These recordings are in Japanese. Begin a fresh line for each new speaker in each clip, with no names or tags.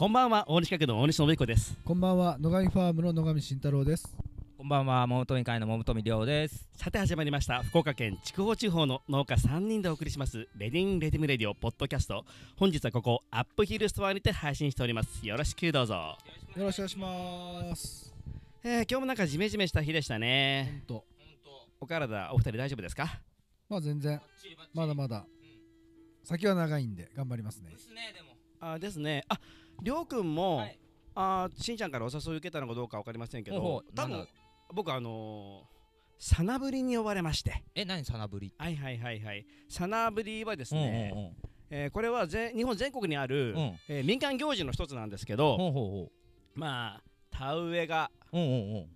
こんばんは大西学の大西信彦です。
こんばんは野上ファームの野上慎太郎です。
こんばんは桃富会の桃富亮です。
さて始まりました福岡県筑豊地方の農家3人でお送りしますレディンレディムレディオポッドキャスト。本日はここアップヒルストアにて配信しております。よろしくどうぞ。
よろしくお願いします。
えー、今日もなんかジメジメした日でしたね。
ほんと。
お体お二人大丈夫ですか？
まあ全然。まだまだ。先は長いんで頑張りますね。
ですねでも。
あですね。ありょうくんも、
はい。
あしんちゃんからお誘い受けたのかどうかわかりませんけど多分僕あのー、さなぶりに呼ばれまして。
え何さなぶり
はいはいはいはい。さなぶりはです
うん
ね、
うんうん。
えーこれはぜ日本全国にある、
うん。
えー民間行事の一つなんですけど、
ほうほうほ
まあ田植えが
ううんうんうん。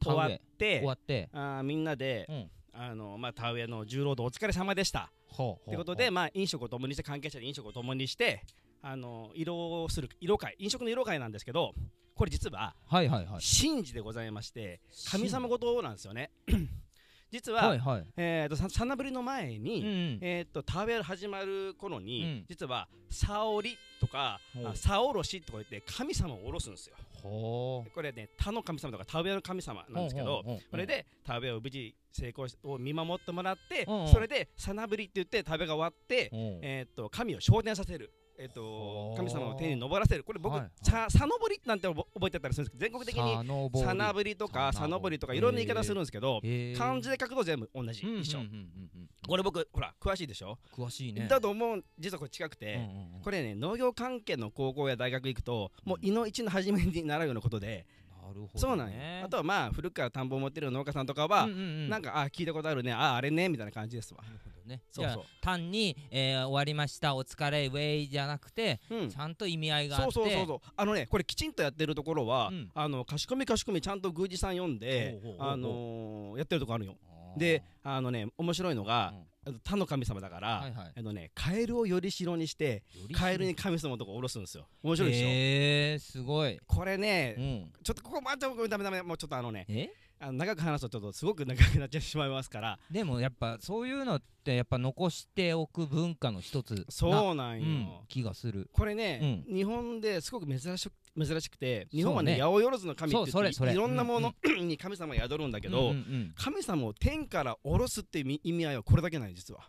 田
終わって
終わって。
あーみんなで、
うん。
あのまあ、田植えの重労働お疲れ様でした。ということで、まあ、飲食を共にして関係者で飲食を共にしてあの色をする色会飲食の色会なんですけどこれ実は
はいはいはい。
神事でございまして神様事なんですよね。実は、
はいはい。
えー、とささなぶりの前
う
に、
んうん。
えー、と田植え始まる頃に、
うん。
実は沙織とか
ほう。
あ沙おろしとか言って神様を下ろすんですよ。
ほ
これね田の神様とか田植えの神様
う
なんですけどこれで田植えを無事成功しを見守ってもらってそれでさなぶりって言って田植えが終わって
う。ん
えー、と神を昇天させる、えー、と神様の手に昇らせる。これ僕、
はいはい。
ささのぼりなんて覚覚えてたりするんですけど全国的に
さのぼり。
さなぶりとかさのぼり。とかいろんな言い方するんですけど漢字で書くと全部同じ、一緒、これ僕ほら詳しいでしょ、
詳しいね。
だと思う実はこれ近くて、これね農業関係の高校や大学行くともう胃の一の初めに習うようなことで、
ね。
そうなんよ。あとはまあ古くから田んぼを持ってる農家さんとかは、
うんうんうん。
なんかあ聞いたことあるね。ああれねみたいな感じですわ。
なるほどね。
そうそう。
単にえー終わりました。お疲れウェイじゃなくて
うん。
ちゃんと意味合いがあって。
そうそうそうそう。あのねこれきちんとやってるところは、
うん。
あのかしこみかしこみちゃんと宮司さん読んであのーやってるとこあるよ。であのね面白いのが他の神様だから、
はいはい。
あのねカエルをよりしろにしてカエルに神様のとこ下ろすんですよ。面白いでしょ、
へえすごい。
これね、
うん。
ちょっとここ待ってダメダメもうちょっとあのね
え？
あの長く話すとちょっとすごく長くなっちゃってしまいますから。
でもやっぱそういうのってやっぱ残しておく文化の一つな
そうなんよ、
うん気がする。
これね、日本ですごく珍しく珍しくて日本はね八百万の神って言いろんなもの に神様が宿るんだけど、神様を天から下ろすっていう意味合いはこれだけない実は。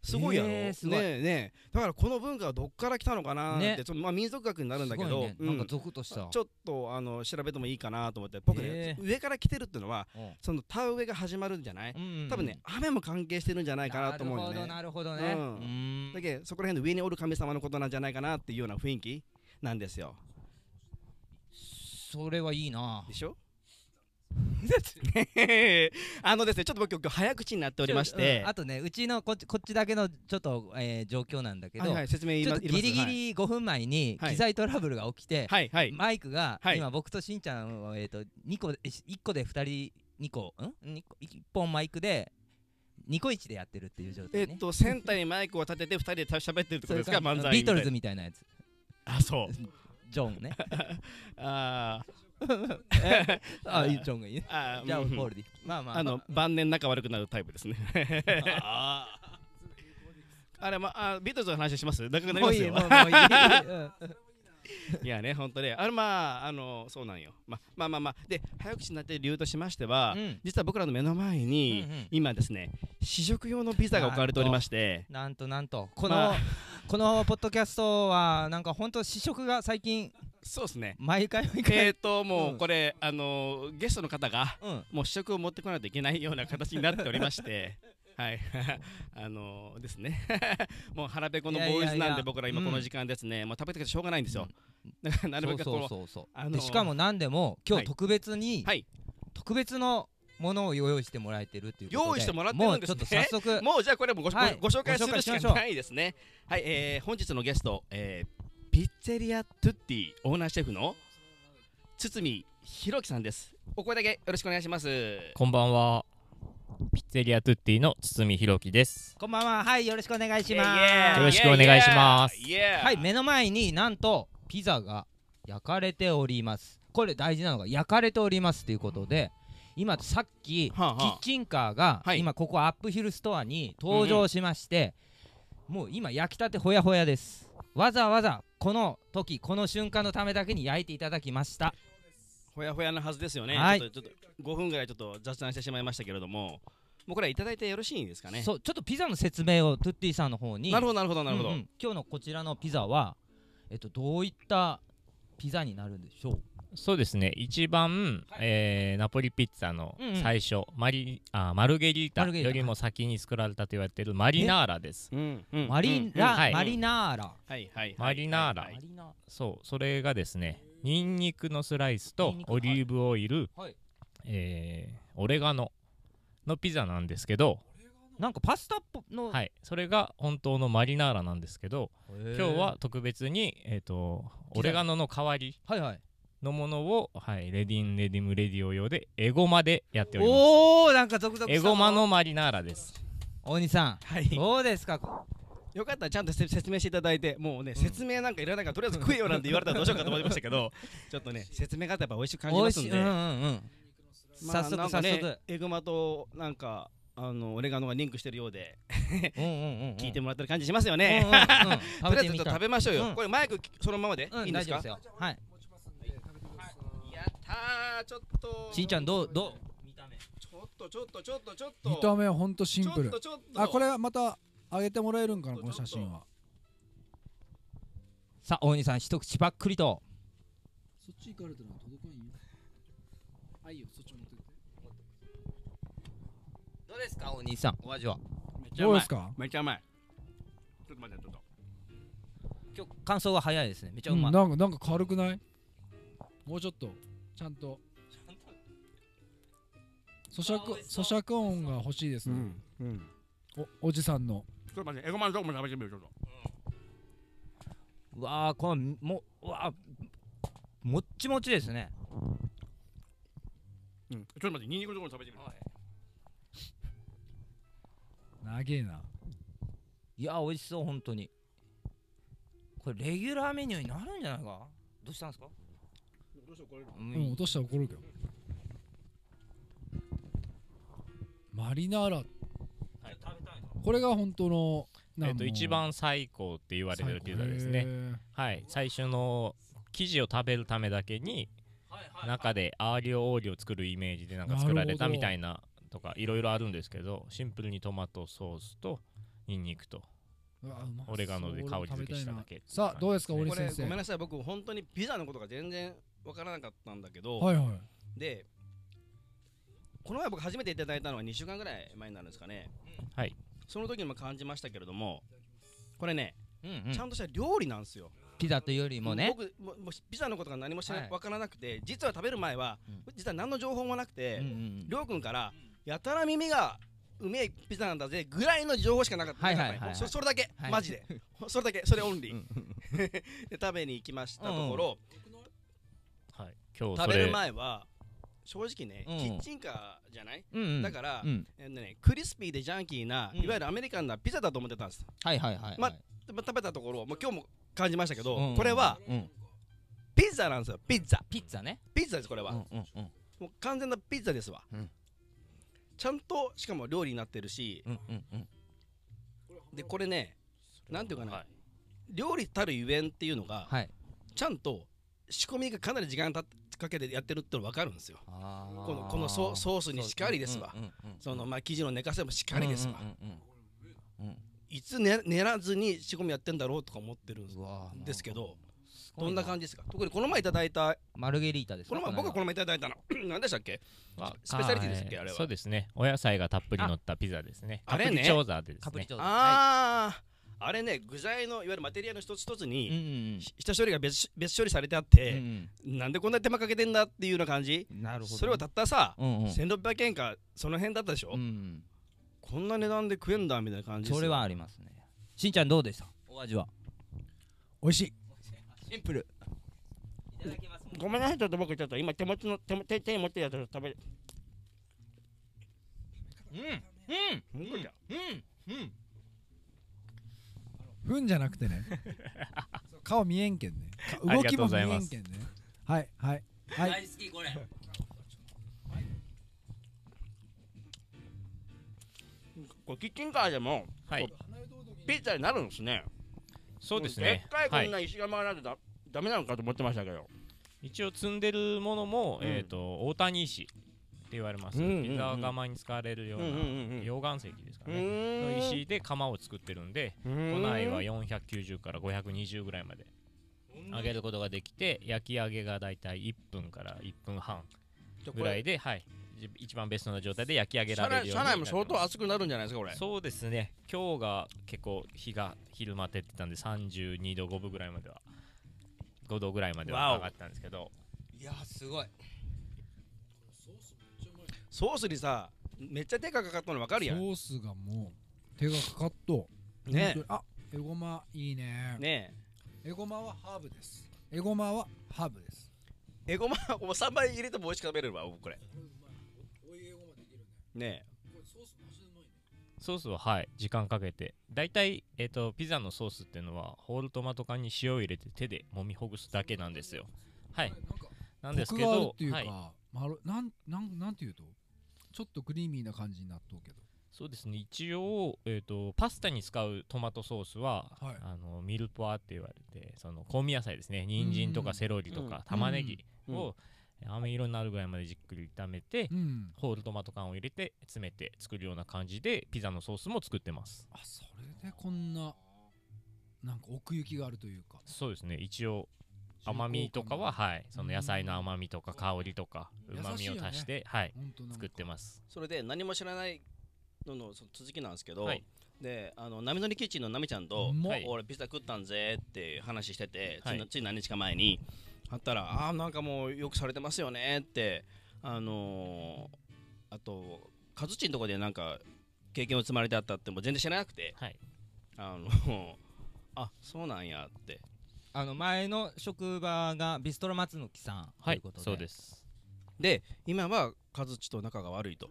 すごいやろ、
へー
ねえねえ。だからこの文化はどっから来たのかなーって、
ね。
ちょっとまあ民族学になるんだけど、
ね。
うん。
なんか族とした
ちょっとあの調べてもいいかなと思って僕ね
へー。
上から来てるっていうのは
うん。
その田植えが始まるんじゃない、
うんうんうん。
多分ね雨も関係してるんじゃないかなと思うよね。
なるほどね。
うん。だけどそこら辺の上におる神様のことなんじゃないかなっていうような雰囲気なんですよ
それはいいな。
でしょ？あのですねちょっと僕今日早口になっておりまして、
うんあとねうちのこっちこっちだけのちょっと、えー状況なんだけど、
はいはい説明言い
ちょ
す。
ギリギリ5分前に
はい。
機材トラブルが起きて、
はいはい。
マイクが、
はい。
今僕としんちゃんを、えー、と2個で1個で2人2個ん？2個1本マイクで2個1でやってるっていう状態ね。
えっとセンターにマイクを立てて二人で喋ってるってことですか？漫才
ビートルズ
み
みたいなやつ。
あそう
ジョンね。
あ
あいいジョンがいいね。
ーあー
じゃあ
うん
ポールでいい。まあまあ。
あの晩年仲悪くなるタイプですね。あ れまあビートルズの話します？長くなりますよ。
もうもういい。うん。
いやね本当ね。あれまああのそうなんよ。ままあまあまあ。で早口になってる理由としましては、
うん。
実は僕らの目の前に、
うんうん。
今ですね試食用のピザが置かれておりまして。
なんとなんと。この、
まあ
このポッドキャストはなんか本当試食が最近
そうですね。
毎回毎回、
えーとも
う
うん。これ、あのゲストの方が
うん。
もう試食を持ってこないといけないような形になっておりまして はい。あのですね。もう腹ペコのボーイズなんで僕ら今この時間ですね、もう食べてきてしょうがないんですよ、だからなるべくこの
そうそうそうそう、
あのー
でしかも何でも今
はい。
日特別に、
はい。
特別のものを用意してもらえてるっていうことで
用意してもらってるんですね。
もうちょっと早速
もうじゃあこれもご,ご、
はい
ご紹介するしか
介しましょう
ないですね。はい、えー、本日のゲスト、えー、ピッツェリアトゥッティオーナーシェフの堤弘樹さんです。お声だけよろしくお願いします。
こんばんは。ピッツェリアトゥッティの堤弘樹です。
こんばんは。はいよろしくお願いします。
よろしくお願いします。
はい目の前になんとピザが焼かれております。これ大事なのが焼かれておりますということで今さっき、
はあはあ。
キッチンカーが、
はい。
今ここアップヒルストアに登場しまして、もう今焼きたてほやほやです。わざわざこの時この瞬間のためだけに焼いていただきました。
ほやほやなはずですよね、
はい。
ちょっとちょっと5分ぐらいちょっと雑談してしまいましたけれどももうこれはいただいてよろしいんですかね？
そうちょっとピザの説明をトゥッティさんの方に。
なるほどなるほどなるほど、
うんうん。今日のこちらのピザはえっとどういったピザになるんでしょう？
そうですね。一番、えーナポリピッツァの
うんうん。
最初、マリあマルゲリータ。
マルゲリータ。
よりも先に作られたと言われているマリナーラです。
うんうん。
マリ
うん。
ラ、
はい。
マリナーラ、
はいはい
マリナーラ。
はい
マリナ
そう。それがですねニンニクのスライス
ニ
とオリーブオイル、
はい。
えーオレガノのピザなんですけど、
なんかパスタっぽの、
はい、それが本当のマリナーラなんですけど今日は特別に、えー、とオレガノの代わり
はいはい
のものを、はい、レディンレディムレディオ用でエゴマでやっております。
おおなんか続々
エゴマのマリナーラです。
大西さん。
はい。
どうですか
よかったらちゃんとせ説明していただいてもうね、説明なんかいらないからとりあえず食えよなんて言われたらどうしようかと思いましたけど ちょっとね説明があったらやっぱ美味しく感じますんで、
うんうんうん。
まあ
早速早速。
エゴマとなんかあのオレガノがリンクしてるようで
うんうんうんうん
聞いてもらってる感じしますよ
うんうん
ね、
うん。
とりあえずちょっと食べましょうよ、
うん。
これマイクそのままで、
うん
いいんですか？
はい
やったーちょっと。
しんちゃんどう？どう？見た目。
ちょっとちょっとちょっと。ちょっと
見た目はほんとシンプ
ちょ
ル
っとちょっと。
あこれはまた上げてもらえるんかなこの写真は。
さあ大西さん一口パックリと。
そっち行かれたら届かんよ。あいいよそっち持ってって。
どうですか大西さんお味は？
めっちゃうまい。
どうですか？
めっちゃうまい。ちょっと待ってちょっと。
今日感想が早いですね。めっちゃうまい。
うんなんかなんか軽くない？もうちょっとちゃんと。咀嚼咀嚼音が欲しいですね、
うんうん。
おおじさんの。
ちょっと待ってエゴマのとこも食べてみようちょっと。
うわーこのもうわーもっちもちですね。
うん。ちょっと待ってニンニクのとこも食べてみよう
長えな。い
や美味しそう本当に。これレギュラーメニューになるんじゃないか？どうしたんですか？
どうしようこれ
うん
うん落としたら怒るけど。マリナーラ。これが本当の
えっと一番最高って言われてるピザですね。はい。最初の生地を食べるためだけに中でアーリオオーリオを作るイメージでなんか作られたみたいなとかいろいろあるんですけどシンプルにトマトソースとニンニクとオレガノで香り付けしただけっていう
さあどうですか
感じ
大西先生。
これごめんなさい。僕本当にピザのことが全然わからなかったんだけど、
はいはい。
でこの前僕初めていただいたのは2週間ぐらい前になるんですかね。
はい。
その時にも感じましたけれどもこれね、
うんうん。
ちゃんとした料理なんですよ。
ピザというよりもね。
僕ももうピザのことが何も知ら
はい。
わからなくて実は食べる前は、
うん。
実は何の情報もなくて、
うんうん
りょうくんからやたら耳がうめえピザなんだぜぐらいの情報しかなかった
はいはいはいはい。
そそれだけ、
はい。
マジで。それだけ。それオンリー、で食べに行きましたところ、
はい。今日
食べる前は正直ね、
うん。
キッチンカーじゃない、
うんうん。
だから、
うん。
えーね、クリスピーでジャンキーな、
うん。
いわゆるアメリカンなピザだと思ってたんです。
はいはいはいはい。
までも食べたところもう今日も感じましたけど、
うん
これは
うん。
ピザなんですよピザ。
ピッツァね。
ピザですこれは、
うんうんうん。
もう完全なピザですわ、
うん。
ちゃんとしかも料理になってるし
うんうんうん。
でこれねなんていうかな、
はい。
料理たるゆえんっていうのが、
はい。
ちゃんと仕込みがかなり時間たっかけてやってるっての分かるんですよ。このこのソソースにしかりですわ。そのまあ生地の寝かせもしっかりですわ、いつ寝寝らずに仕込みやってんだろうとか思ってるんですけどどんな感じですか？特にこの前いただいた
マルゲリータですか？
この前僕はこの前いただいたの。何でしたっけ？
は
スペシャリティですっけ？あれは。
はいそうですね。お野菜がたっぷり乗ったピザですね。
ああれね。
カプリチョーザでですね。
カプリチョーザ
あれね具材のいわゆるマテリアの一つ一つに、
うん
し下処理が別別処理されてあっ
うん
て、なんでこんな手間かけてんだっていうような感じ。
うんなるほど
それをたったさ、
うんうん。
1600円かその辺だったでしょ、
うん
こんな値段で食えんだみたいな感じ
それはありますね。しんちゃんどうでした？お味は？
美味しい。
シンプル。いただきます
ごめんなさいちょっと僕ちょっと今手持ちの手も手手に持ってるやつを食べる。
うん。うん。
本当じゃ
うん。うん
ふんじゃなくてね。顔見えんけんね。動きも見えんけんね。はいはいはい。
大好きこれ。
これキッチンカーでも
はい。
ピッツァになるんですね。
そうです
で
ね
っかいこ
はい。
んな石窯がないとだダメなのかと思ってましたけど。
一応積んでるものも、
うん。
えっ、と大谷石って言われます、
うんうんうん。
ピザ窯に使われるような、
うんうんうんうん。
溶岩石ですか
う
ね、
ーん。
の石で窯を作ってるんで
うーん。
都内は490から520ぐらいまで揚げることができて焼き揚げがだいたい1分から1分半ぐらいで、はい、じ一番ベストな状態で焼き上げられるように
車内も相当熱くなるんじゃないですかこれ。
そうですね。今日が結構日が昼間照ってたんで32度5分ぐらいまでは5度ぐらいまでは上がったんですけど。
いやすごい
ソースにさめっちゃ手がかかったの分かるやん。
ソースがもう手がかかっと
ね。
あエゴマいいね。
ね。
エゴマはハーブです。エゴマはハーブです。
えエゴマもう3倍入れても美味しく食べれるわ僕これ
ね。ソースマジでうまいね。
ソースははい時間かけて。だいたい、えー、とピザのソースっていうのはホールトマト缶に塩を入れて手で揉みほぐすだけなんですよ。はい。
なんか
なんですけど
っていなんなんなんていうと？ちょっとクリーミーな感じになっとうけど。
そうですね。一応、えー、とパスタに使うトマトソースは、
はい。
あのミルポアって言われてその香味野菜ですね。人参と
うん。
かセロリとか
うん。
玉ねぎ
うん。
を飴色になるぐらいまでじっくり炒めて、
うん。
ホールトマト缶を入れて詰めて作るような感じでピザのソースも作ってます。
あそれでこんななんか奥行きがあるというか。
そうですね。一応甘みとかははい。その野菜の甘みとか香りとか
優
うまみを足して、はい。作ってます。
それで何も知らないののその続きなんですけど、
はい。
であの波乗りキッチンのナミちゃんと
はい。
俺ピザ食ったんぜって話してて、
はい。
ついつい何日か前にあったらあーなんかもうよくされてますよねってあのー、あとカズチンとこでなんか経験を積まれてあったってもう全然知らなくて
はい。
あのあそうなんやって
あの前の職場がビストロ松の木さんと
はいいう
ことで、
そうです。
で今はカズチと仲が悪いと。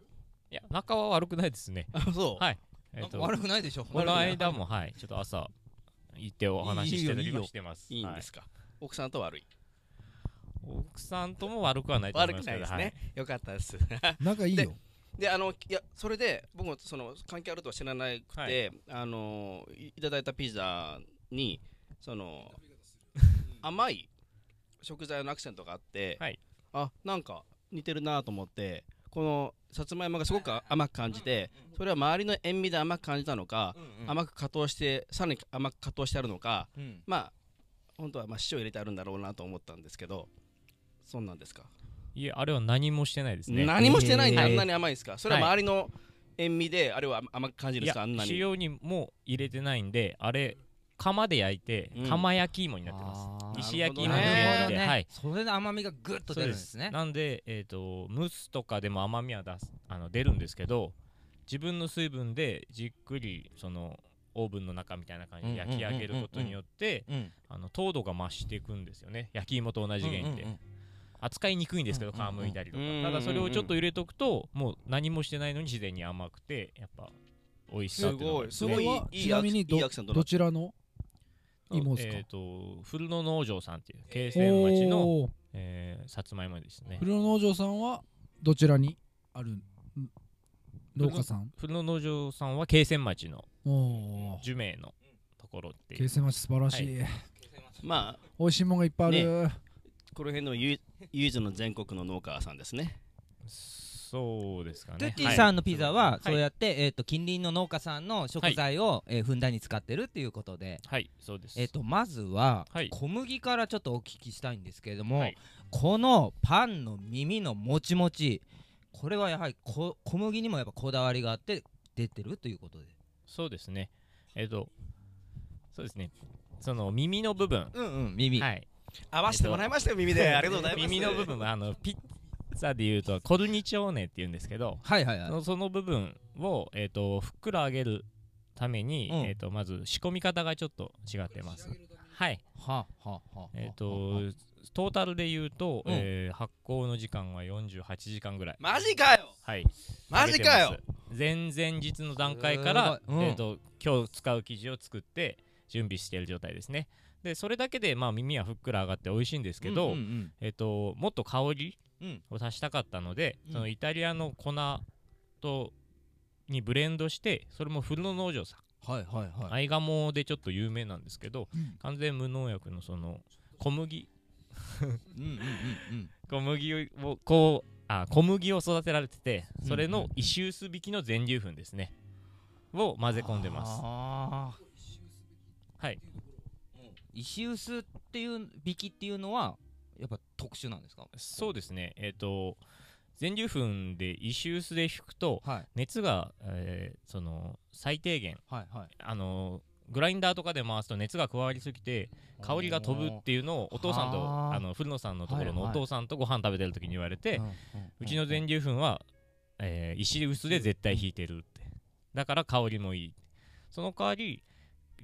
いや仲は悪くないですね。
あそう、
はい。えっと
悪くないでしょ？
この間もはいちょっと朝行ってお話ししてたりしてます。
いいんですか、奥さんと悪い？
はい奥さんとも悪くはないと思い
悪く
ますけど
ないですね、よかったです。
仲いいよ。
であのいやそれで僕もその関係あるとは知らなくて、
はい。
あのいいただいたピザにその甘い食材のアクセントがあって、
はい。
あなんか似てるなと思ってこのさつまいもがすごく甘く感じてそれは周りの塩味で甘く感じたのか、
うんうん
甘く加糖してさらに甘く加糖してあるのか
うん。
まあ本当はまあ塩入れてあるんだろうなと思ったんですけどそんなんですか、
いえあれは何もしてないですね。
何もしてないんで
はい
あんなに甘いんですか？それは周りの塩味であれは甘く感じるんですか？あんなに。
塩にも入れてないんであれ釜で焼いて
うん。
釜焼き芋になってます、石焼きのイメージで、はい。
それで甘みがぐっと出るんですね。
なんで、えー、と蒸すとかでも甘みは出すあの出るんですけど自分の水分でじっくりそのオーブンの中みたいな感じで焼き上げることによって糖度が増していくんですよね。焼き芋と同じ原理で、
うんうんうん。
扱いにくいんですけど皮むいたりとか、
うんうんうん
ただそれをちょっと入れとくともう何もしてないのに自然に甘くてやっぱ美味しさっていうのがす
ごい。
それはい
い。
ちなみにど
いいア
ですか？
えっ、と古野農場さんっていう京泉町の、えーさつまいもですね。
古野農場さんはどちらにあるん？農家さん？
古野農場さんは京泉町の樹名のところっていう。
京成町素晴らしい、
まあ
美味しいもんがいっぱいある、
この辺のゆ唯一の全国の農家さんですね
そうですかね。
トゥッテ
はい。
ィさんのピザは
はい。
そうやって、えー、と近隣の農家さんの食材を、えーふんだんに使ってるっていうことで、
はいそうです。
えー、とまずは、
はい。
小麦からちょっとお聞きしたいんですけれども、
はい。
このパンの耳のもちもちこれはやはりこ小麦にもやっぱこだわりがあって出てるということで。
そうですね。えっ、とそうですね。その耳の部分。
うんうん耳、
はい。
合わせてもらいましたよ耳で。ありがとうございます。
耳の部分はあのピッツァでいうとコルニチョーネっていうんですけど
はいはいはい。
その部分を、えー、とふっくら揚げるために、
うん。
えー、とまず仕込み方がちょっと違ってます。はい。
はあはあはあ
えっ、とトータルで言うと、
うん。
えー発酵の時間は48時間ぐらい。
マジかよ！
はい。
マジかよ！
前々日の段階から、
うん。
えー、と今日使う生地を作って準備している状態ですね。でそれだけで、まあ、耳はふっくら上がって美味しいんですけど、
うんうん
えー、ともっと香り
うん
を足したかったので、
うん。
そのイタリアの粉とにブレンドしてそれも古野農場さん。
はいはいはい。
アイガモでちょっと有名なんですけど
うん。
完全無農薬のその小麦。
うんうんうんうん。
小麦をこうあ小麦を育てられててそれの
うんうんうん。
石臼引きの全粒粉ですね。を混ぜ込んでます。
あ
はい。
ー石臼っていう引きっていうのはやっぱ特殊なんですか？
そうですね。えっ、と全粒粉で石臼で引くと
はい。
熱が、えーその最低限
はいはい。
あのグラインダーとかで回すと熱が加わりすぎて香りが飛ぶっていうのをお父さんと
はあ
あの古野さんのところの
はいはい。
お父さんとご飯食べてる時に言われて、
うんうん
うちの全粒粉は、えー石臼で絶対引いてるって。だから香りもいい。その代わり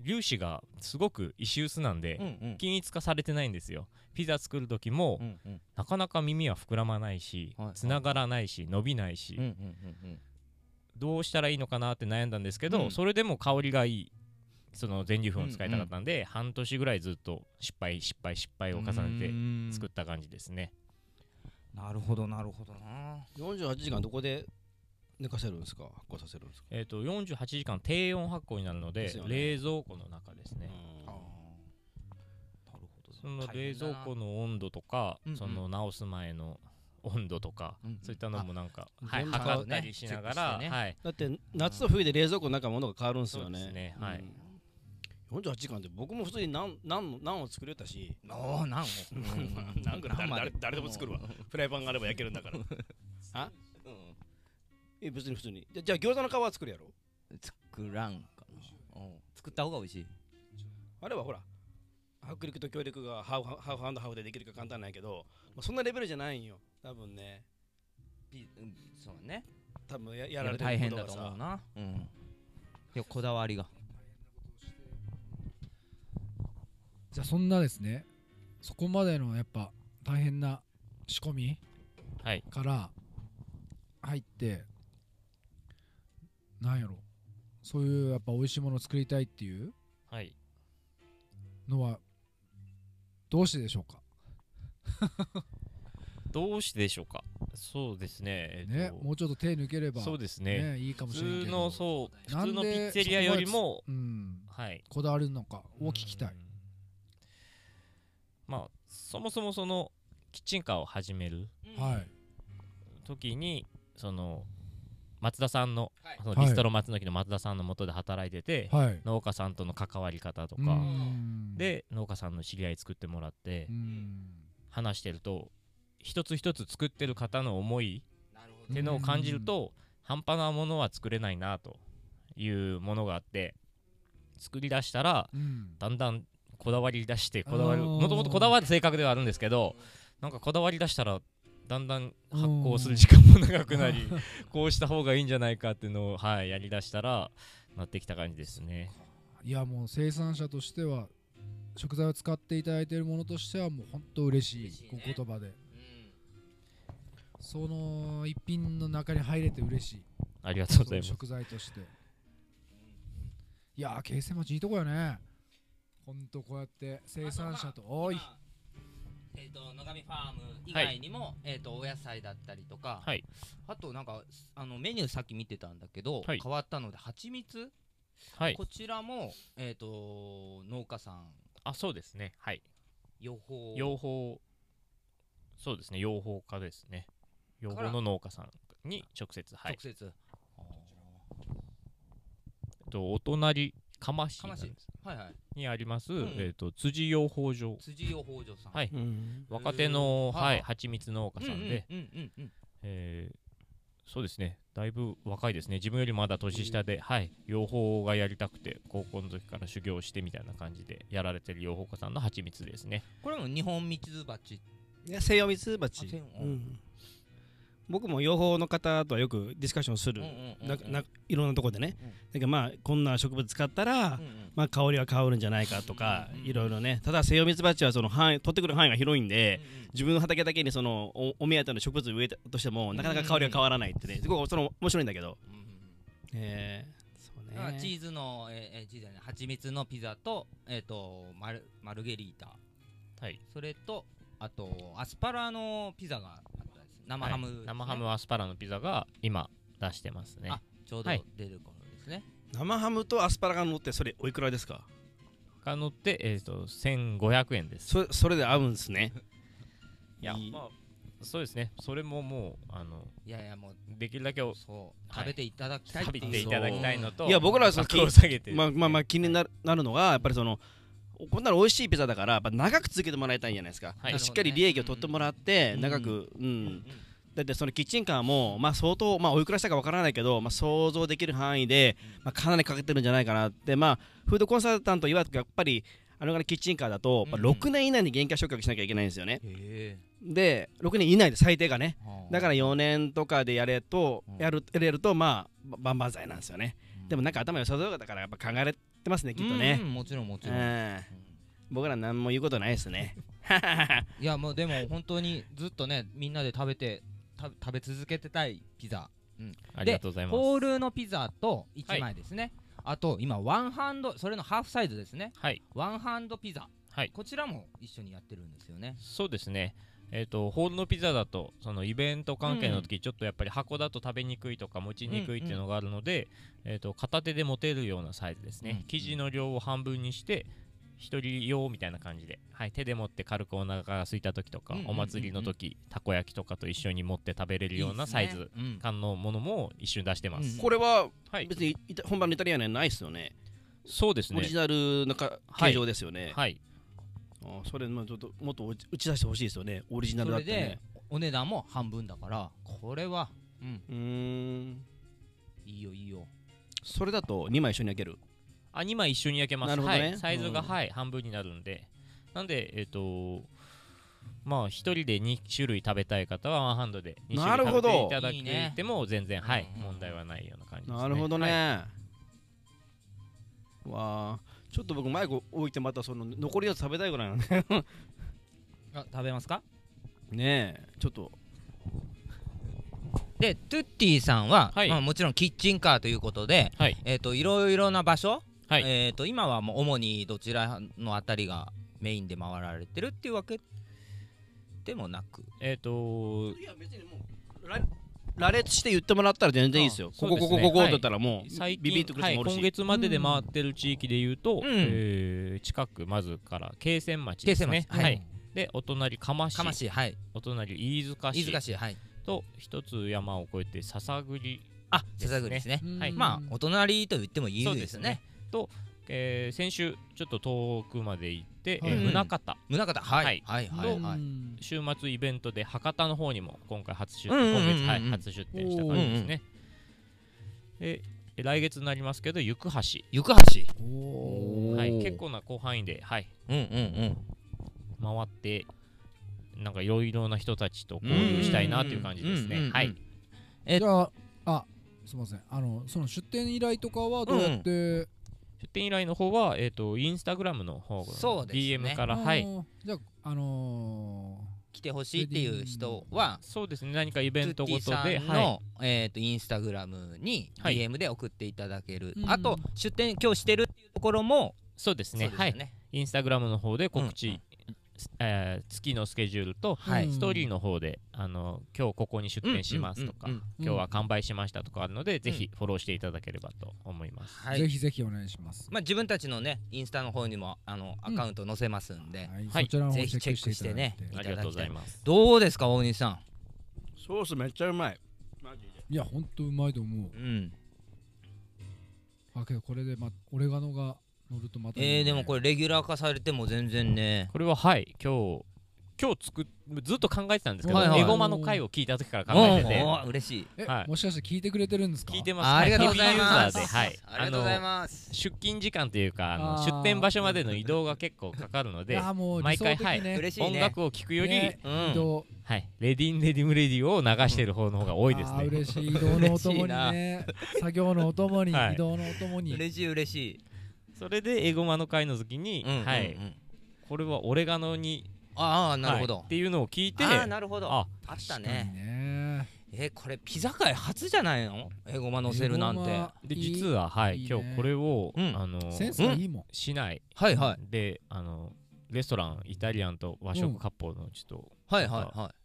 粒子がすごく石臼なんで、
うんうん。
均一化されてないんですよ。ピザ作る時も、
うんうん。
なかなか耳は膨らまないし、
はい
つながらないし伸びないし、
うんうんうんうん。
どうしたらいいのかなって悩んだんですけど、
うん。
それでも香りがいいその全粒粉を使いたかったんで、半年ぐらいずっと失敗失敗失敗を重ねて作った感じですね。
なるほどなるほどな。
48時間どこで寝かせるんですか？発酵させるんですか？
えっ、と48時間低温発酵になるので
ね。
冷蔵庫の中ですね、
なるほど。
その冷蔵庫の温度とか、その直す前の温度とか、
うんうん。
そういったのもなんか、
あ
はい、測ったりしながら、
ね。
はい。
だって夏と冬で冷蔵庫の中ものが変わるんですよね。
そうですねはい。
うん。48時間で僕も普通に何何何を作れたし。
ああなん
何ぐらい誰誰誰でも作るわ。フライパンがあれば焼けるんだから。あ？え別に普通に。じゃじゃあ餃子の皮は作るやろ？
作らんかな。うん。作った方が美味しい。
あれはほら迫力と協力がハーフハーフハンドハーフでできるか簡単なんやけど、まあ、そんなレベルじゃないんよ。多分ね。
ピうんそうね。
多分やや
や
られて
大変だ
ることがさ。
と思うなうん。いやこだわりが。
じゃあそんなですね。そこまでのやっぱ大変な仕込み
はい。
から入ってなんやろ。そういうやっぱ美味しいものを作りたいっていう
はい。
のはどうしてでしょうか？
どうしてでしょうか？そうですね。えっ、と
ねもうちょっと手抜ければ
そうですね。
ねいいかも
普
しれないけど。
通のそう普通のピッツェリアよりも
うん
はい。
こだわるのかを聞きたい。
うん。まあそもそもそのキッチンカーを始める
はい。
時にその松田さんの,、
はい。
そのビストロ松の木の松田さんの元で働いてて、
はい。
農家さんとの関わり方とか、
うん。
で農家さんの知り合い作ってもらって
うん。
話してると一つ一つ作ってる方の思いっていうのを感じると半端なものは作れないなというものがあって作り出したら
うん。
だんだんこだわり出してこだわる。もともとこだわる性格ではあるんですけどなんかこだわり出したらだんだん発酵する時間も長くなりこうした方がいいんじゃないかっていうのを、はい、やりだしたらなってきた感じですね。
いやもう生産者としては食材を使っていただいているものとしてはもう本当嬉しい
嬉しい
言葉で。
うん。
その一品の中に入れて嬉しい。
ありがとうございます。
食材として。いやー京成町いいとこやね。ほんとこうやって生産者とおい。
今えっ、と野上ファーム以外にも、えっ、とお野菜だったりとか、
はい。
あとなんかあのメニューさっき見てたんだけど、
はい。
変わったので蜂蜜、
はい、
こちらもえっ、と農家さん
あそうですね。はい、
養蜂？
養蜂。そうですね。養蜂家ですね。養蜂の農家さんに直接はい。
直。接、
えっとお隣釜市なんです。
はいはい。
にあります、
ん。
えっと辻養蜂場。
辻養蜂場さん。
はい。
うん。
若手の、はい、
はあ
蜂蜜農家さんで、えーそうですね。だいぶ若いですね。自分よりまだ年下で、はい。養蜂がやりたくて高校の時から修行してみたいな感じでやられてる養蜂家さんの蜂蜜ですね。
これも日本ミツバチ
いや西洋ミツバチ
あ西洋。
うん僕も養蜂の方とはよくディスカッションする。いろんなところでね。
うん。
だけどまあこんな植物使ったら
うんうん。
まあ香りは香るんじゃないかとか
うん
いろいろね。ただ西洋ミツバチはその範囲取ってくる範囲が広いんで
うんうん
自分の畑だけにそのおお目当ての植物植えたとしてもなかなか香りが変わらないってね。すごいその面白いんだけど。
うんうんうん。
えーそうね。
チーズの、えーえーチーズじゃない。蜂蜜のピザと,、えー、とマルマルゲリータ。
はい。
それとあとアスパラのピザがあっ生ハムね、
はい。生ハムアスパラのピザが今出してますね。
あちょうど
はい。
出る頃ですですね。
生ハムとアスパラが乗ってそれおいくらですか？
が乗ってえっ、と1500円です。
そそれで合うんですね。
いや
いい。
まあそうですね。それももうあの
いやいやもう
できるだけお
そう
はい
食べていただきたい
食べていただきたいのと
いや僕らはその
格を下げて。
まあまあまあ気になるなるのがやっぱりそのこんなの美味しいピザだからやっぱ長く続けてもらいたいんじゃないですか、
はい。
しっかり利益を取ってもらって
うん。
長く、うん。
うん
だってそのキッチンカーも、まあ、相当、まあ、おいくらしたかわからないけど、まあ、想像できる範囲で、まあ、かなりかけてるんじゃないかなって、まあ、フードコンサルタント言われてやっぱりあのキッチンカーだと、まあ、
うん。うん
6年以内に原価償却しなきゃいけないんですよね。
へ
で6年以内で最低がね。
え
だから4年とかでやれと
うん。
やるやれるとまあば万々歳なんですよね。でもなんか頭良さそうだからやっぱ考えてますねきっとね。
うんうんもちろんもちろん。
うん僕ら何も言うことないですね。
いやもうでも本当にずっとねみんなで食べてた食べ続けてたいピザ。
ありがとうございます。
ホールのピザと1枚ですね、あと今ワンハンドそれのハーフサイズですね。
はい。
ワンハンドピザ。
はい。
こちらも一緒にやってるんですよね。
そうですねえー、とホールのピザだとそのイベント関係の時、ちょっとやっぱり箱だと食べにくいとか持ちにくいっていうのがあるので、えー、と片手で持てるようなサイズですね、
うん。
生地の量を半分にして一人用みたいな感じで、はい、手で持って軽くお腹が空いた時とか、
うんうんうんうん。
お祭りの時たこ焼きとかと一緒に持って食べれるようなサイズ感のものも一緒に出してます、
うん
これは
はい。
別にイタ本場のイタリアンにはないですよね。
そうですね。
オリジナルのか
はい。
形状ですよね、
はい
あそれまあちょっともっと打ち出してほしいですよね。オリジナルだってね。
お値段も半分だからこれはうん。
うーん。
いいよいいよ。
それだと2枚一緒に焼ける？
あ2枚一緒に焼けます。
なるほどね。
はい、サイズが、
うん
はい半分になるんで。なんでえっ、とまあ1人で2種類食べたい方はワンハンドで2種類食べていただ
い
ても全然はい
うん
問題はないような感じです、ね、
なるほどね、
はい。
わあちょっと僕マイク置いてまたその残りやつ食べたいぐらいなんで。
あ食べますか？
ねえちょっと。
でトゥッティさんは、
はい。
まあ、もちろんキッチンカーということで、
はい。
えー、といろいろな場所、
はい。
えー、と今はもう主にどちらのあたりがメインで回られてるっていうわけでもなく。
えっ、と
いや別にもう羅羅列して言ってもらったら全然いいですよ。
あ
ここここここ
はい。
だったらもう
最
ビビッとくる人もおるし、
今月までで回ってる地域でいうと、
うん。
えー近くまずから慶泉町ですね。
はい。
でお隣釜市
かましはい。
お隣飯塚市。
飯塚市はい。
と一つ山を越えて笹栗
あ
ですね。
笹栗ですね。
はい。
まあお隣と言ってもいいで
すすね。と、えー先週ちょっと遠くまで行って、え
はい。
ー宗像
宗像はい。
はい。
はいはい
週末イベントで博多の方にも今回初出
うんうんうんうん。
今月はい初出店した感じですね。で来月になりますけど行橋、
行橋。
お
はい、結構な広範囲で、はい、
うんうんうん。
回ってなんかいろいろな人たちと交流したいなという感じですね。はい、
え
じゃああすみません。あのその出店依頼とかはどうやって、
出店依頼の方は、えー、とインスタグラムの方
そうですね。
DM から、はい、
じゃああの
来てほしいっていう人は
そうですね。何かイベントごとで、はい。
えー、とインスタグラムに
はい。
DM で送っていただける、
うん。
あと出店今日してるっていうところも
そうですね。はい。インスタグラムの方で告知、えー月のスケジュールと、
はい。
うん
ストーリーの方であの今日ここに出店しますとか、
うんうんうん
今日は完売しましたとかあるので、ぜひフォローしていただければと思います。
はい。
ぜひぜひお願いします、
まあ、自分たちのねインスタの方にもあのア
うん。
カウント載せますんで、
はい。
はい。
そちらの方
ぜひ
チェックして
ね
ありがとうございます。
どうですか大西さん？
ソースめっちゃうまい。マジで
いやほんとうまいと思う。
うん。
あけどこれでまオレガノが乗るとまたいいね、
えー、でもこれレギュラー化されても全然ね。
これははい。今日今日作っずっと考えてたんですけど、
はいはい。
エゴマの回を聞いた時から考えてて。
嬉しい。
え、
はい。
もしかして聞いてくれてるんですか？
聞いてます。
あありがとうございます。
はい。
ありがとうございます。
出勤時間というかあの出店場所までの移動が結構かかるの
い
で
やもう
毎回
理想的ね。
嬉しいね。
音楽を聴くより、
ね
うん。
移動。
はい、レディンレディムレディを流してる方の方が多いですね。
あー嬉しい。移動のお供にね。作業のお供に、
はい。
移動のお供に。
嬉しい嬉しい
それでエゴマの会の時に、
うんうんうん。
はい、これはオレガノに、
ああなるほど、
はいっていうのを聞いて、
ああなるほど。あ
あ
ったね。
ね。
えこれピザ界初じゃないの？エゴマ乗せるなんて。
で
いい
実は、はい
いいね。
今日これを、
うん。
あの
センスがいいもん、
市内
はいはい。
であのレストランイタリアンと和食割烹のちょっと、
はいはいは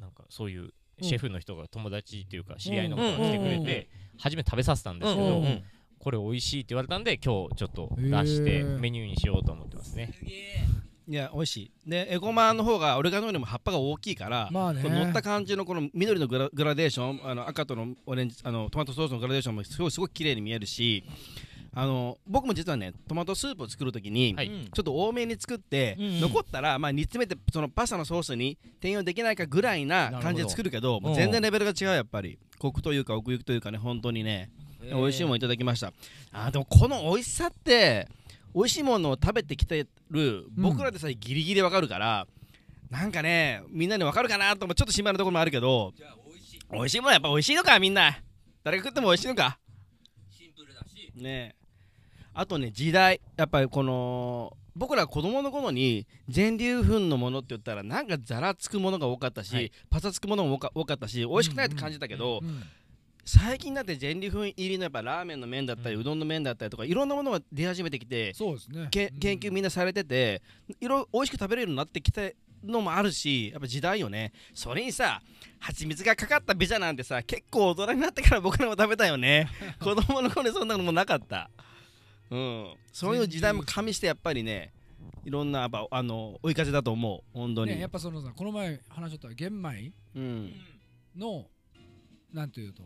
なんかそういうシェフの人が友達っていうか知り合いの方
うん
が来てくれ
うん。うん。
て初めて食べさせたんですけ
い
ど、
うん
これ美味しいって言われたんで今日ちょっと出してメニューにしようと思ってますね。
いや美味しい。でエゴマの方がオレガノよりも葉っぱが大きいから、
まあね。
乗った感じのこの緑のグラグラデーションあの赤とのオレンジあのトマトソースのグラデーションもすごいすごく綺麗に見えるしあの僕も実はねトマトスープを作るときに、
はい。
うん
ちょっと多めに作って、
うん。
残ったら、まあ、煮詰めてそのパスタのソースに転用できないかぐらいな感じで作るけどもう全然レベルが違うやっぱり。コクというか奥行きというかね本当にね美味しいものいただきました。あーでもこの美味しさって美味しいものを食べてきてる僕らでさえギリギリわかるから、なんかねみんなにわかるかなともちょっと心配なところもあるけど美味しいものはやっぱ美味しいのかみんな。誰が食っても美味しいのか。
シンプルだし。
ね。えあとね時代やっぱりこの僕ら子供の頃に全粒粉のものって言ったらなんかざらつくものが多かったし、
はい。
パサつくものも多かったし美味しくないって感じたけど、
うん
最近だって全粒粉入りのやっぱラーメンの麺だったり、うどんの麺だったりとかいろんなものが出始めてきて
そうですね。
け研究みんなされてていろいろ美味しく食べれるようになってきたのもあるしやっぱ時代よね。それにさ蜂蜜がかかったピザなんてさ結構大人になってから 僕らも食べたよね。子供の頃にそんなのもなかった。うん。そういう時代も加味してやっぱりねいろんなやっぱあの追い風だと思う。本当に、
ねやっぱそのさこの前話しとった玄米
うん。
のなんていうと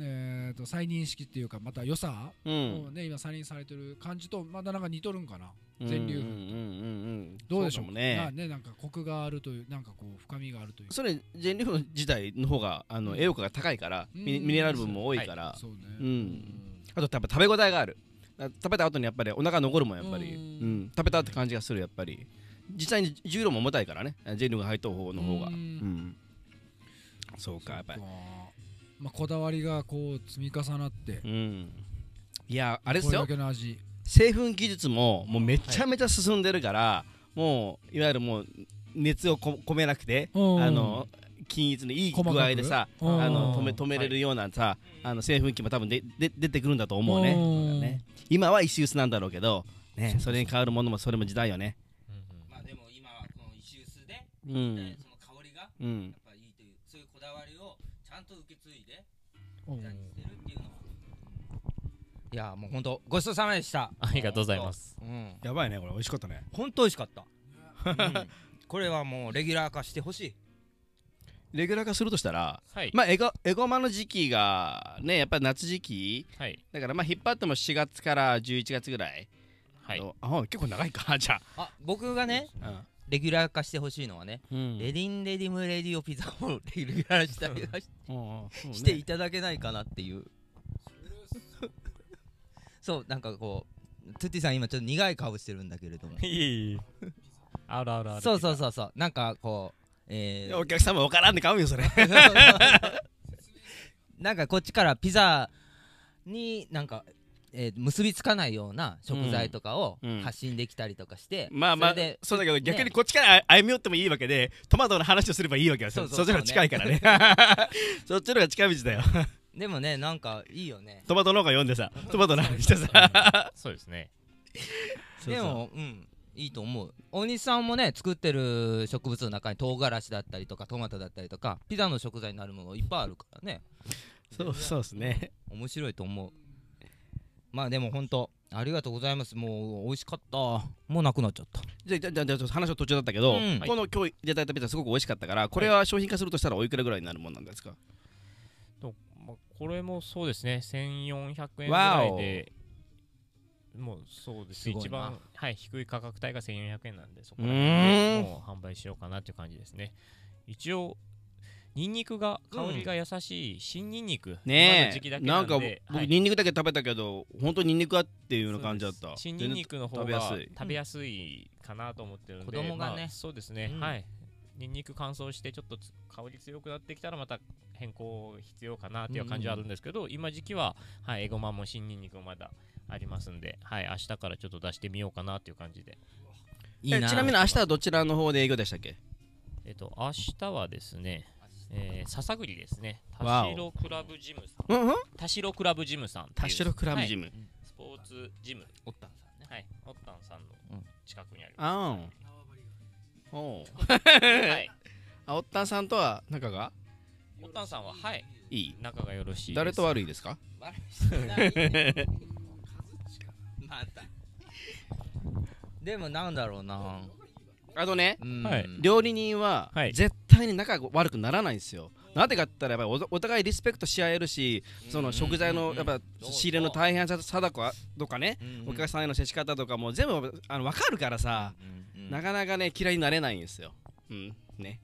えー、と再認識っていうかまた良さ
うん。
をね今再認されてる感じとまだなんか似とるんかな全粒粉。
うんうんうんうん
どうでしょう？
ね。
なねなんかコクがあるというなんかこう深みがあるという。
それ全粒粉自体の方があの栄養価が高いから、
うん。
ミミネラル分も多いから、
そうね。
うん。あとやっぱ食べ応えがある。あ食べた後にやっぱりお腹残るもんやっぱり、
う
うん。ん食べたって感じがするやっぱり。実際に重量も重たいからね。全粒が入った方の方が。
う
うん。んそうかやっぱり
まあこだわりがこう積み重なって。
うん。いやあれです
これ
よ
だけの味。
製粉技術ももうめちゃめちゃ進んでるから、もういわゆるもう熱をこ込めなくて、
うん。
あの均一のいい具合でさあの
うん。
止め止めれるようなさ、あの製粉機も多分でで出てくるんだと思うね。
うん。
ね今は石臼なんだろうけど、ね、それに変わるものもそれも時代よね。
うんうん。
まあでも今はこの石臼で、
うん。
でその香りが。
うん
いで
うん。
ピザにしてるっていうのは。いやもう本当ごちそうさまでした。
ありがとうございます。
うん
やばいねこれ。美味しかったね。
本当美味しかった、うん。これはもうレギュラー化してほしい。
レギュラー化するとしたら
はい。
まあエゴエゴマの時期がねやっぱり夏時期。
はい。
だからまあ引っ張っても4月から11月ぐらい。
はい。
あ結構長いか。じゃ
あ。僕がね
あ
レギュラー化してほしいのはね、
うん。
レディンレディムレディオピザを レギュラーしたりししていただけないかなっていう。そうなんかこうトゥッティさん今ちょっと苦い顔してるんだけれども。
いえいえあるあるある
そうそうそうそう。なんかこうえー。
お客様分からんで買うよそれ。
なんかこっちからピザになんか、えー結びつかないような食材とかを
うん。
発信できたりとかして、
まあまあ
それで
そうだけど逆に
ね
こっちから歩み寄ってもいいわけでトマトの話をすればいいわけよ。
そそう。
そうっちの方が近いからね。そっちの方が近道だよ。
でもねなんかいいよね。
トマト農家読んでさトマトの話してさ。
そうですね。
でもうんいいと思う。大西さんもね作ってる植物の中に唐辛子だったりとかトマトだったりとかピザの食材になるものいっぱいあるからね。
そうそうですね。
面白いと思うまあでも本当ありがとうございます。もう美味しかった。もうなくなっちゃった。
じゃあじゃあじゃあじゃあちょっと話は途中だったけど、
うん。
この今日いただいたピザすごく美味しかったからこれは商品化するとしたらおいくらぐらいになるもんなんですか？
とまあこれもそうですね。1400円ぐらいでもうそうです一番はい低い価格帯が1400円なんでそこ
う
ら辺でもう販売しようかなっていう感じですね。一応ニンニクが香りが優しい新ニンニク、
ね
時期だけ
えな
んんではい。
僕ニンニクだけ食べたけど本当ニンニクはっていうような感じだった。
新ニンニクの方
食べや
が
すい。
食べやすいかなと思ってるんで、
子供がね。
まあそうですね、
うん。
はい。ニンニク乾燥してちょっとつ香り強くなってきたらまた変更必要かなっていう感じはあるんですけど、今時期は、はい、エゴマも新ニンニクもまだありますんで、はい、明日からちょっと出してみようかなっていう感じで。
いいな。
えちなみに明日はどちらの方で営業でしたっけ？
えっと明日はですねえー、笹栗ですね。田代クラブジムさん。田代クラブジムさん
田代クラブジ
ム、
ム、
はい。スポーツジム。
おったんさ。んね
はい。オッタンさんの
うん
近くにある、
あんおう。
はい。
あおったんさんとは仲が？
オッタンさんははい。
いい。
仲がよろしい
誰と悪いですか？
悪い人いないまた。でもなんだろうな
あとね
うん。
はい。
料理人は
はい。
絶対に仲が悪くならないんですよ。なんでかって言ったらやっぱりおお互いリスペクトし合えるしその食材のやっぱ仕入れの大変さとかとかね
うん。
お客さんへの接し方とかも全部あの分かるからさなかなかね嫌いになれないんですよ。うん。ね。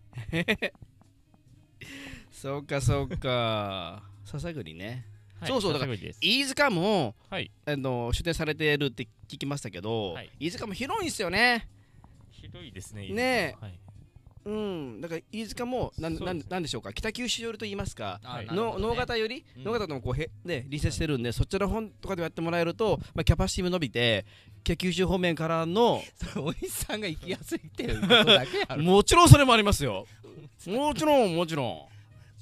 そうかそうか。笹栗ね。
はい
そうそうだから飯塚も
はい。
あの出店されてるって聞きましたけど、
はい。
飯塚も広いんですよね
ひどいですね
ねえ。
はい。
うん。だから飯塚もなん
そうです
なんなんでしょうか？北九州寄りと言いますか？
あ
はい。
の能形より？
うん。
能形ともこうへね隣接してるんでそちらの本とかでやってもらえると、まあ、キャパシティも伸びて北九州方面からの
おじさんが行きやすいっていうことだけやろ。
もちろんそれもありますよ。もちろんもちろ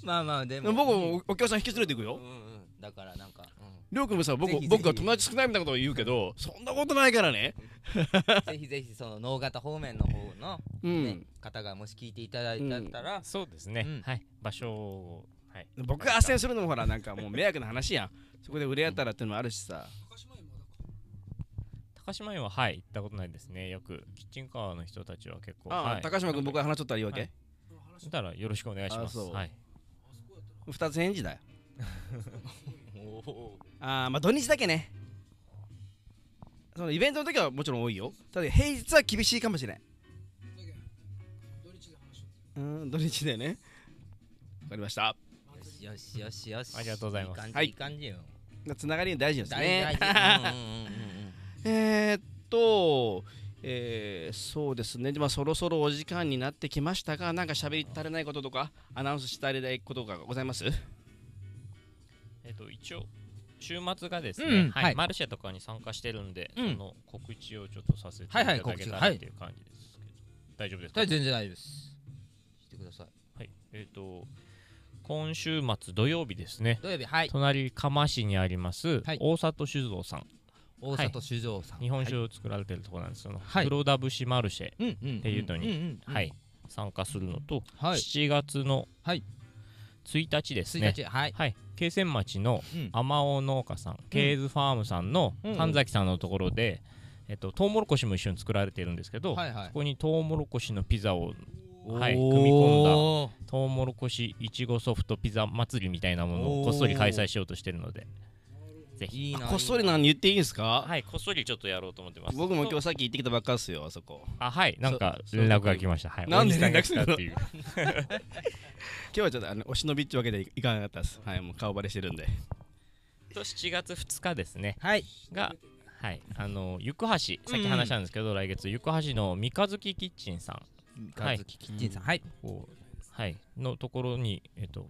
まあまあでも。
ん僕もお客さん引き連れていくよ。
うんうん。だからなんか
りょうくんもさ僕
ぜひぜひ。
僕が友達少ないみたいなことを言うけどそんなことないからね。
う んぜひぜひその能形方面の方の
うん、
ね方がもし聞いていただいたら。
そうですね、
うん。
はい。場所をはい。
僕が斡旋するのもほらなんかもう迷惑な話やん。そこで売れやったらっていうのもあるしさ。
高島屋ははい行ったことないですね。よくキッチンカーの人たちは結構
ああ、
はい。
高島君僕が話しとったらいいわけ、
はい。たらよろしくお願いします。はい。
二つ返事だよ。
おお
ああまあ土日だけね。そのイベントの時はもちろん多いよ。ただ平日は厳しいかもしれん。うん土日でね。わかりました。
よしよしよし。よし
ありがとうございます。
いい感じ、
はい。
いい感じよ。
つながり大事です
大
ねえーっとえー、そうですね、まあ、そろそろお時間になってきましたが、なんか喋り足りないこととか、アナウンスしたりないことがございます？
えっと一応週末がですね、
うんはい
はい。マルシェとかに参加してるんで、
うん。
その告知をちょっとさせていただけた
告知はい
らっていう感じですけど、大丈夫ですか？
はい全然大丈夫です。してください。
はい。えっ、と今週末土曜日ですね。
土曜日はい。
隣釜市にあります、
はい。
大里酒造さん。
大里酒造さん。
日本酒を作られてるところなんですけど、
はい。
黒田節マルシェ、っていうのにはい。参加するのと、
はい。
7月の
はい。
1日です
1
ね
日はい。
はい慶泉町の
うん。
あまおう農家さん、ケーズファームさんの
うん
神崎さんのところで、えっと、トウモロコシも一緒に作られてるんですけど、
はいはい。
そこにトウモロコシのピザをはい組み込んだトウモロコシいちごソフトピザ祭りみたいなものをこっそり開催しようとしてるのでぜひ。
いいな
こっそりなん言っていいんですか、
はいこっそりちょっっとやろうと思ってます。
僕も今日さっき行ってきたばっかっすよ、あそこ。
あはい。なんか
そ
連絡が来ました。はい。
なんで連絡するの？
来たっていう。
今日はちょっとあのお忍びってわけでいかなかったです。はい、もう顔バレしてるんで。
と7月2日ですね。
はい。
がはい。あの行橋さっき話したんですけど、来月行橋の三日月キッチンさん。
三日月キッチンさん。はい。
こうはい。のところにえっと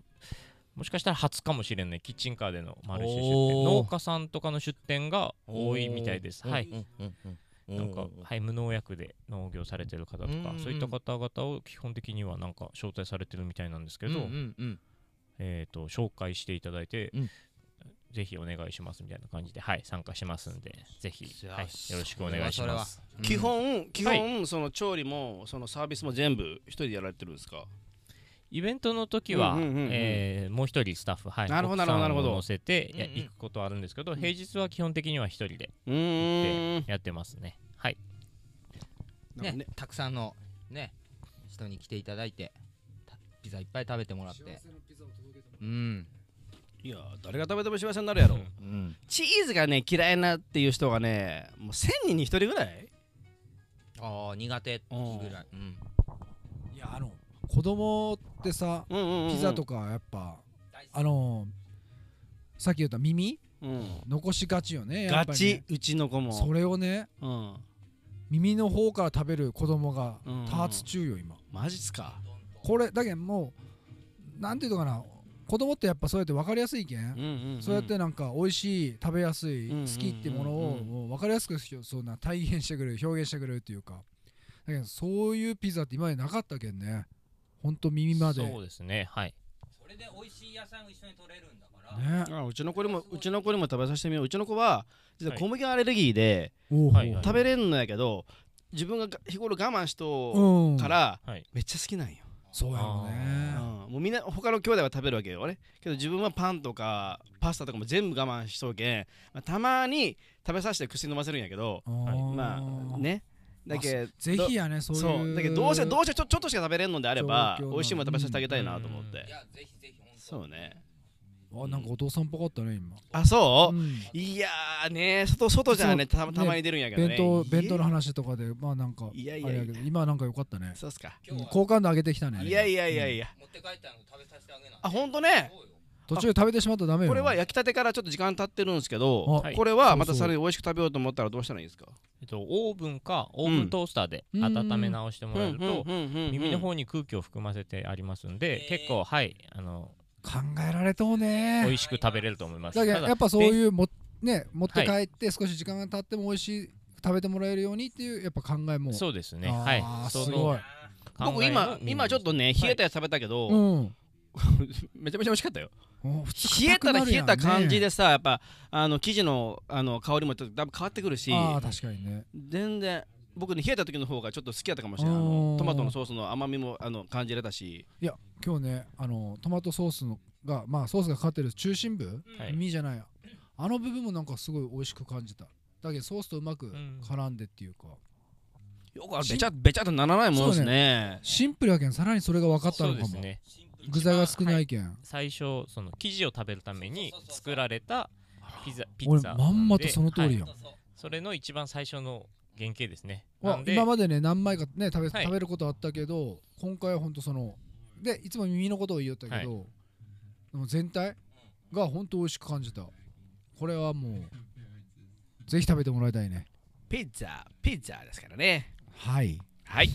もしかしたら初かもしれないキッチンカーでのマルシェ出店。農家さんとかの出店が多いみたいです。はい。なんか、はい、無農薬で農業されてる方とか、
うん。
そういった方々を基本的にはなんか招待されてるみたいなんですけど、えー、と紹介していただいて、
うん。
ぜひお願いしますみたいな感じで、はい、参加しますんでぜひ、
よ
はい、
し
よろしくお願いします。
うん。
基本、基本、その調理も、そのサービスも全部一人でやられてるんですか？
イベントの時は、えーもう一人スタッフ、はい、
なるほど
奥さん
なるほど
を乗せてや
うんうん。
行くことはあるんですけど、平日は基本的には一人で
うーん。
やってますね。はい、
ね。
ねたくさんのね人に来ていただいてたピザいっぱい食べてもらって。うん。
いや、誰が食べても幸せになるやろ。
うん。
チーズがね、嫌いなっていう人がね、もう1000人に1人ぐらい？
ああ苦手ぐらい。うん。
いやあの子供ってさ
うんうんうんうん。
ピザとかやっぱあのさっき言った耳？
うん。
残しがちよね
ガチ？うちの子も。
それをね
うん。
耳の方から食べる子供が
うん。
多発中よ今。
マジっすか？
これだけどもうなんていうのかな子供ってやっぱそうやって分かりやすいけん。
うんうんうん。
そうやってなんか美味しい食べやすい
うんうん
好きってものをもう分かりやすくそんな体現してくれる表現してくれるっていうか。だけどそういうピザって今までなかったけんねほんと耳まで。
そうですね、はい、
それで美味しい野菜を一緒に取れるんだから。
ね。
あうちの子にもうちの子にも食べさせてみよう。うちの子は実は
はい。
小麦アレルギーで
はいはい
食べれんのやけど自分がが日頃我慢しと
うん
から
はい、
めっちゃ好きなんよ。
そうやろうね。
うん。もうみんな他の兄弟は食べるわけよ。ねけど自分はパンとかパスタとかも全部我慢しとうけん、まあ、たまに食べさせて薬飲ませるんやけどまあねだけ
ぜひやねそういう
そう。だけどどうせどうせちょちょっとしか食べれんのであれば美味しいもの食べさせてあげたいなと思って、
ぜひぜひ
そうね。
あなんかお父さんっぽかったね今。
あそう、
うん。
いやーね外外じゃねたたまに出るんやけどね。
弁当弁当の
い
話とかでまあなんか
いやいや
今はなんか良かったね。
そうっすか。
好感度上げてきたね
いやいやいやいや、
持って帰ったの食べさせてあげな。
あほんとね
そうよ
途中で食べてしまったらダメよ。
これは焼きたてからちょっと時間経ってるんですけど、
あ
これはまたさらに美味しく食べようと思ったらどうしたらいいんですか？
えっと、オーブンかオーブントースターで温め直してもらえると耳の方に空気を含ませてありますんで結構はいあの
考えられとうね。
美味しく食べれると思います。ただ
だけどやっぱそういうもね持って帰って少し時間が経っても美味しい食べてもらえるようにっていうやっぱ考えも。
そうですね。
あ
はい
すごい。
僕今今ちょっとね冷えたやつ食べたけど、
うん。
めちゃめちゃ美味しかったよ冷えたら冷えた感じ
で
でさやっぱあの生地のあの香りもちょっとだいぶ変わってくるし。
ああ確かにね。
全然僕ね冷えた時の方がちょっと好きだったかもしれないトマトのソースの甘みもあの感じれたし。
いや今日ねあのトマトソースのがまあソースがかかってる中心部
はい。
身じゃないあの部分もなんかすごい美味しく感じた。だけどソースとうまく
ん。
絡んでっていうか。
よくあれべちゃべちゃっとならないものですね。
シンプルやけんさらにそれが分かった
そ
のかも。
うですね
具材が少ないけん。
最初その生地を食べるために作られたピザピ
俺
ザ
まんまとその通り
はい。
やん
それの一番最初の原型ですね。
今までね何枚かね食べ,、
はい。
食べることあったけど今回はほんとそのでいつも耳のことを言おったけど、全体がほんと美味しく感じた。これはもうぜひ食べてもらいたいね。
ピッツァピッツァですからね。
はい。
はい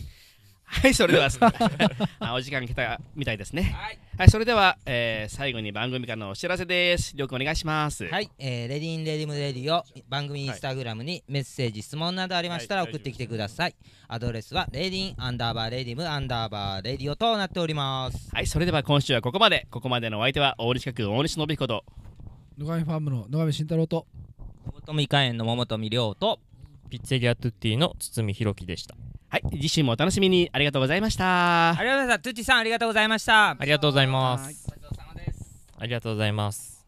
はいそれでは。あお時間来たみたいですね。
はい。
はいそれでは、えー最後に番組からのお知らせです。りょうくんお願いします。
はい、えーレディーンレディムレディを番組インスタグラムにメッセージ、質問などありましたら
はい
送ってきてください。アドレスはレディーンアンダーバーレディムアンダーバーレディオとなっております。
はいそれでは今週はここまで。ここまでのお相手は大西区大西信彦と。
野上ファームの野上慎太郎と。
桃富花園の桃富亮と。
ピッツェリアトゥッティの堤大樹でした
はい、次週もお楽しみにありがとうございました。
ありがとうございました。トゥッティさんありがとうございました。
ありがとうございま
す。
ありがとうございます。